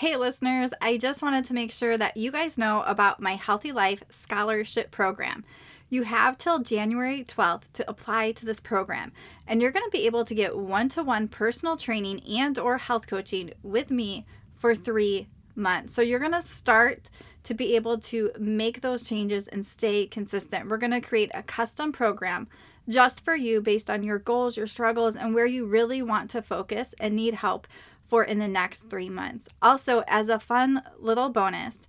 Hey, listeners, I just wanted to make sure that you guys know about my Healthy Life Scholarship Program. You have till January 12th to apply to this program, and you're going to be able to get one-to-one personal training and or health coaching with me for 3 months. So you're going to start to be able to make those changes and stay consistent. We're going to create a custom program just for you based on your goals, your struggles, and where you really want to focus and need help for in the next three months. Also, as a fun little bonus,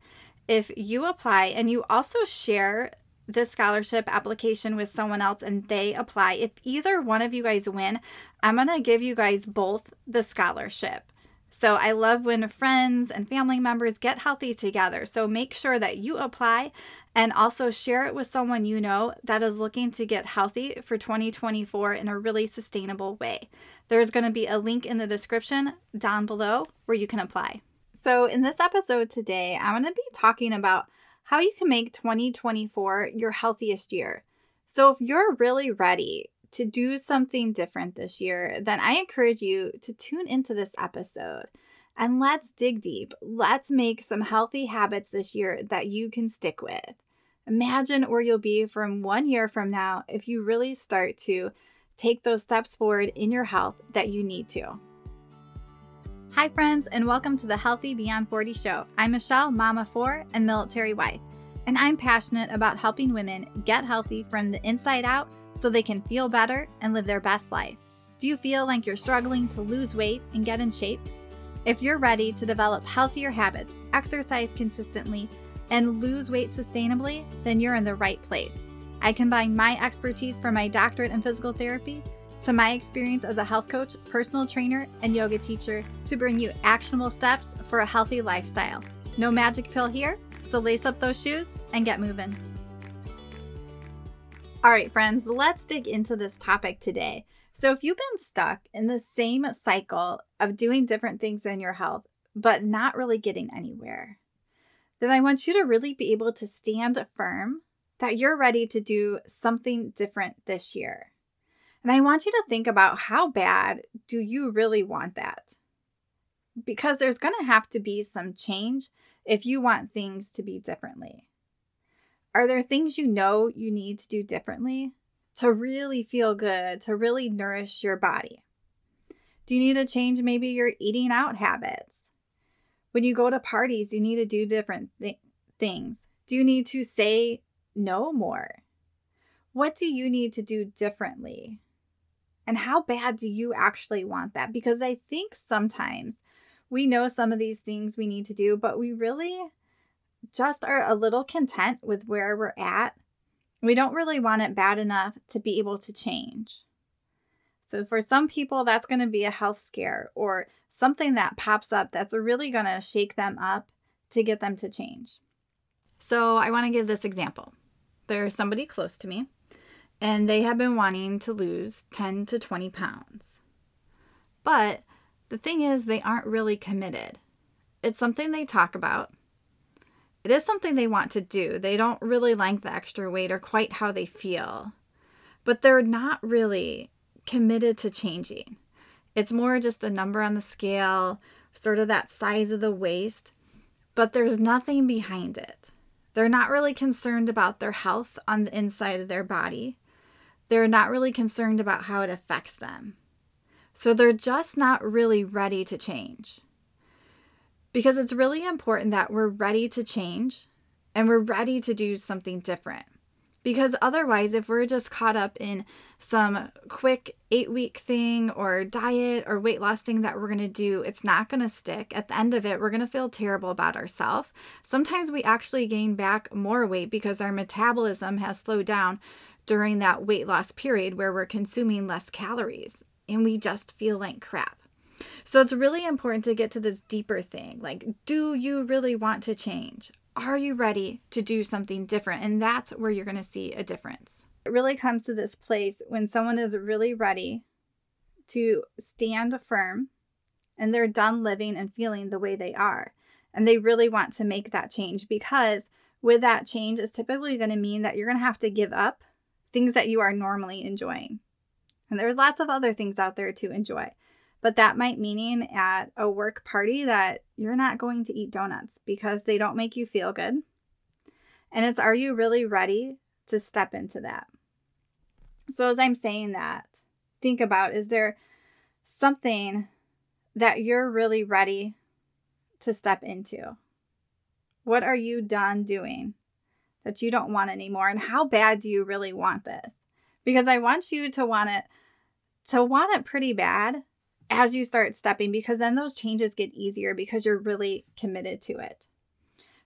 if you apply and you also share this scholarship application with someone else and they apply, if either one of you guys win, I'm going to give you guys both the scholarship. So I love when friends and family members get healthy together. So make sure that you apply and also share it with someone you know that is looking to get healthy for 2024 in a really sustainable way. There's going to be a link in the description down below where you can apply. So, in this episode today, I'm going to be talking about how you can make 2024 your healthiest year. So, if you're really ready to do something different this year, then I encourage you to tune into this episode and let's dig deep. Let's make some healthy habits this year that you can stick with. Imagine where you'll be from one year from now if you really start to take those steps forward in your health that you need to. Hi, friends, and welcome to the Healthy Beyond 40 show. I'm Michele, mama four, and military wife, and I'm passionate about helping women get healthy from the inside out so they can feel better and live their best life. Do you feel like you're struggling to lose weight and get in shape? If you're ready to develop healthier habits, exercise consistently, and lose weight sustainably, then you're in the right place. I combine my expertise from my doctorate in physical therapy to my experience as a health coach, personal trainer, and yoga teacher to bring you actionable steps for a healthy lifestyle. No magic pill here, so lace up those shoes and get moving. All right, friends, let's dig into this topic today. So, if you've been stuck in the same cycle of doing different things in your health, but not really getting anywhere, then I want you to really be able to stand firm that you're ready to do something different this year. And I want you to think about how bad do you really want that? Because there's going to have to be some change if you want things to be differently. Are there things you know you need to do differently? to really feel good, to really nourish your body? Do you need to change maybe your eating out habits? When you go to parties, you need to do different th- things. Do you need to say no more? What do you need to do differently? And how bad do you actually want that? Because I think sometimes we know some of these things we need to do, but we really just are a little content with where we're at we don't really want it bad enough to be able to change. So, for some people, that's going to be a health scare or something that pops up that's really going to shake them up to get them to change. So, I want to give this example. There's somebody close to me, and they have been wanting to lose 10 to 20 pounds. But the thing is, they aren't really committed. It's something they talk about, it is something they want to do. They don't really like the extra weight or quite how they feel, but they're not really committed to changing. It's more just a number on the scale, sort of that size of the waist, but there's nothing behind it. They're not really concerned about their health on the inside of their body. They're not really concerned about how it affects them. So they're just not really ready to change because it's really important that we're ready to change and we're ready to do something different. Because otherwise, if we're just caught up in some quick eight week thing or diet or weight loss thing that we're going to do, it's not going to stick. At the end of it, we're going to feel terrible about ourselves. Sometimes we actually gain back more weight because our metabolism has slowed down during that weight loss period where we're consuming less calories and we just feel like crap. So it's really important to get to this deeper thing. Like, do you really want to change? Are you ready to do something different? And that's where you're going to see a difference. It really comes to this place when someone is really ready to stand firm and they're done living and feeling the way they are. And they really want to make that change because with that change, it's typically going to mean that you're going to have to give up things that you are normally enjoying. And there's lots of other things out there to enjoy. But that might mean at a work party that you're not going to eat donuts because they don't make you feel good. And it's are you really ready to step into that? So, as I'm saying that, think about is there something that you're really ready to step into? What are you done doing that you don't want anymore? And how bad do you really want this? Because I want you to want it to want it pretty bad as you start stepping because then those changes get easier because you're really committed to it.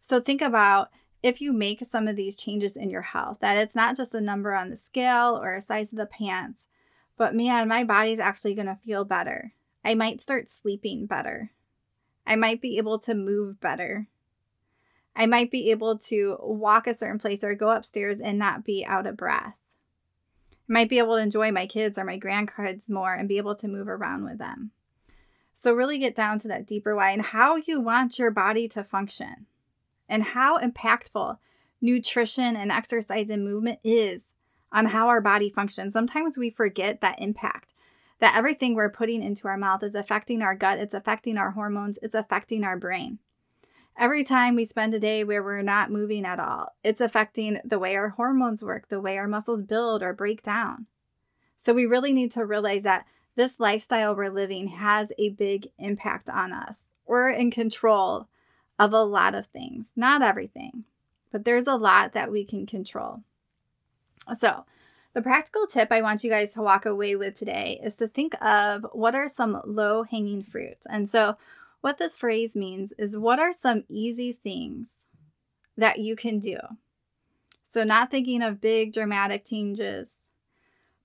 So think about if you make some of these changes in your health, that it's not just a number on the scale or a size of the pants, but man, my body's actually going to feel better. I might start sleeping better. I might be able to move better. I might be able to walk a certain place or go upstairs and not be out of breath. Might be able to enjoy my kids or my grandkids more and be able to move around with them. So, really get down to that deeper why and how you want your body to function and how impactful nutrition and exercise and movement is on how our body functions. Sometimes we forget that impact, that everything we're putting into our mouth is affecting our gut, it's affecting our hormones, it's affecting our brain. Every time we spend a day where we're not moving at all, it's affecting the way our hormones work, the way our muscles build or break down. So we really need to realize that this lifestyle we're living has a big impact on us. We're in control of a lot of things, not everything, but there's a lot that we can control. So, the practical tip I want you guys to walk away with today is to think of what are some low hanging fruits. And so, what this phrase means is what are some easy things that you can do? So, not thinking of big dramatic changes,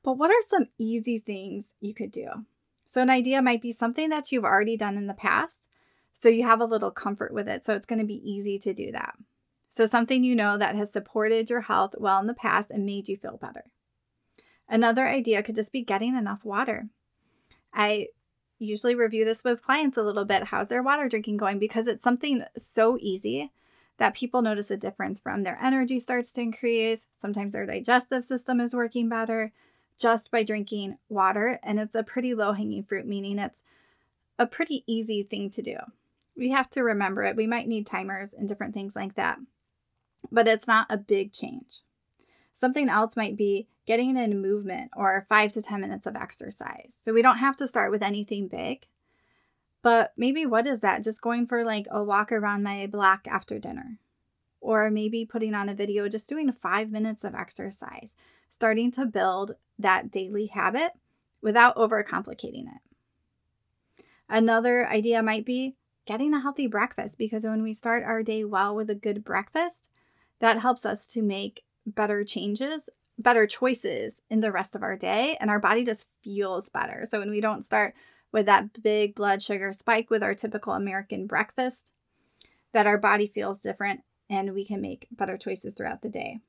but what are some easy things you could do? So, an idea might be something that you've already done in the past so you have a little comfort with it. So it's going to be easy to do that. So something you know that has supported your health well in the past and made you feel better. Another idea could just be getting enough water. I usually review this with clients a little bit. How's their water drinking going? Because it's something so easy that people notice a difference from their energy starts to increase. Sometimes their digestive system is working better just by drinking water. And it's a pretty low hanging fruit, meaning it's a pretty easy thing to do we have to remember it. We might need timers and different things like that, but it's not a big change. Something else might be getting in movement or five to 10 minutes of exercise. So we don't have to start with anything big, but maybe what is that? Just going for like a walk around my block after dinner, or maybe putting on a video, just doing five minutes of exercise, starting to build that daily habit without overcomplicating it. Another idea might be getting a healthy breakfast because when we start our day well with a good breakfast, that helps us to make better changes, better choices in the rest of our day, and our body just feels better. So when we don't start with that big blood sugar spike with our typical American breakfast, that our body feels different and we can make better choices throughout the day.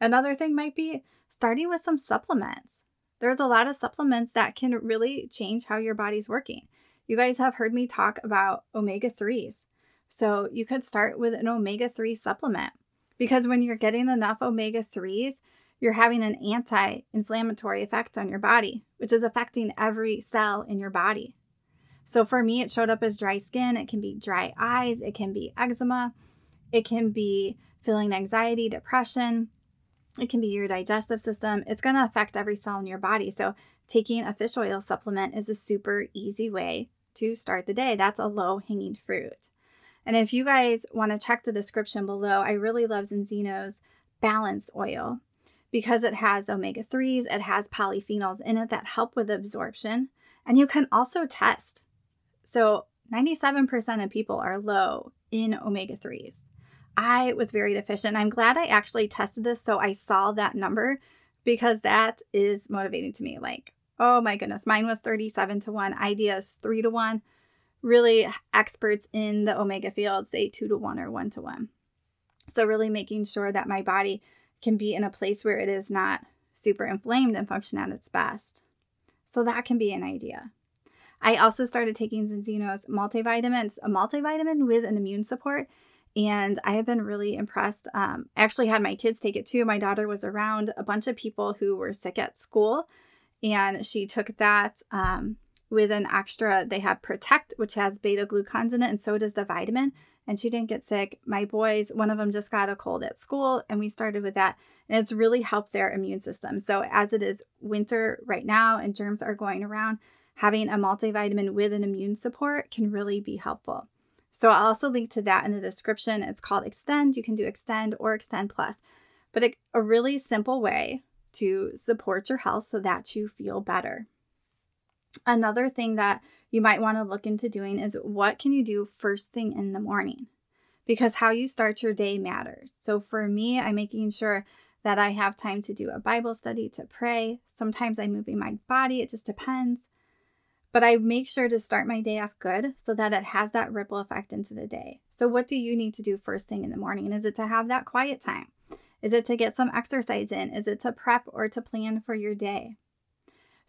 Another thing might be starting with some supplements. There's a lot of supplements that can really change how your body's working. You guys have heard me talk about omega 3s. So you could start with an omega 3 supplement because when you're getting enough omega 3s, you're having an anti inflammatory effect on your body, which is affecting every cell in your body. So for me, it showed up as dry skin. It can be dry eyes, it can be eczema, it can be feeling anxiety, depression, it can be your digestive system. It's going to affect every cell in your body. So taking a fish oil supplement is a super easy way to start the day. That's a low hanging fruit. And if you guys want to check the description below, I really love Zinzino's Balance Oil because it has omega 3s, it has polyphenols in it that help with absorption. And you can also test. So 97% of people are low in omega 3s. I was very deficient. I'm glad I actually tested this so I saw that number because that is motivating to me. Like, Oh my goodness. Mine was 37 to 1. Ideas 3 to 1. Really, experts in the omega field say 2 to 1 or 1 to 1. So, really making sure that my body can be in a place where it is not super inflamed and function at its best. So, that can be an idea. I also started taking Zinzino's multivitamins, a multivitamin with an immune support. And I have been really impressed. Um, I actually had my kids take it too. My daughter was around a bunch of people who were sick at school and she took that um, with an extra, they have Protect, which has beta glucans in it, and so does the vitamin. And she didn't get sick. My boys, one of them just got a cold at school, and we started with that. And it's really helped their immune system. So, as it is winter right now and germs are going around, having a multivitamin with an immune support can really be helpful. So, I'll also link to that in the description. It's called Xtend. You can do Xtend or Xtend Plus, but a, a really simple way to support your health so that you feel better. Another thing that you might want to look into doing is what can you do first thing in the morning? Because how you start your day matters. So for me, I'm making sure that I have time to do a Bible study, to pray. Sometimes I'm moving my body, it just depends. But I make sure to start my day off good so that it has that ripple effect into the day. So, what do you need to do first thing in the morning? Is it to have that quiet time? Is it to get some exercise in? Is it to prep or to plan for your day?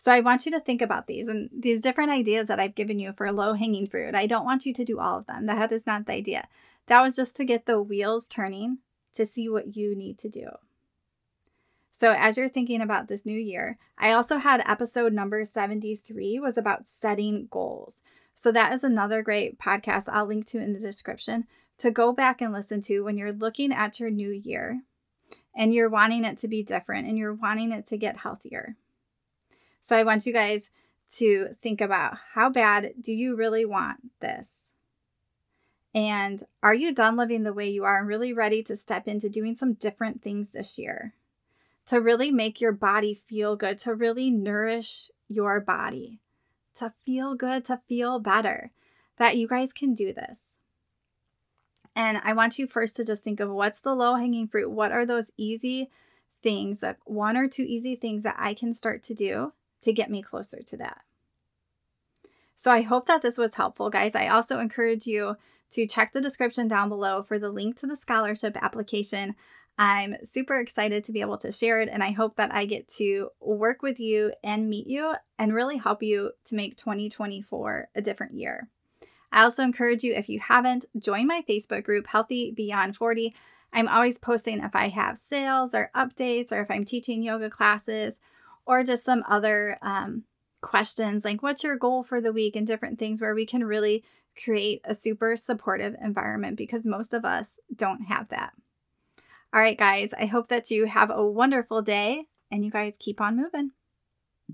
So I want you to think about these and these different ideas that I've given you for low hanging fruit. I don't want you to do all of them. That is not the idea. That was just to get the wheels turning to see what you need to do. So as you're thinking about this new year, I also had episode number 73 was about setting goals. So that is another great podcast I'll link to in the description to go back and listen to when you're looking at your new year and you're wanting it to be different and you're wanting it to get healthier. So I want you guys to think about how bad do you really want this? And are you done living the way you are and really ready to step into doing some different things this year? To really make your body feel good, to really nourish your body, to feel good, to feel better, that you guys can do this. And I want you first to just think of what's the low hanging fruit? What are those easy things, like one or two easy things that I can start to do to get me closer to that. So I hope that this was helpful, guys. I also encourage you to check the description down below for the link to the scholarship application. I'm super excited to be able to share it, and I hope that I get to work with you and meet you and really help you to make 2024 a different year. I also encourage you, if you haven't, join my Facebook group, Healthy Beyond 40. I'm always posting if I have sales or updates or if I'm teaching yoga classes or just some other um, questions like what's your goal for the week and different things where we can really create a super supportive environment because most of us don't have that. All right, guys, I hope that you have a wonderful day and you guys keep on moving.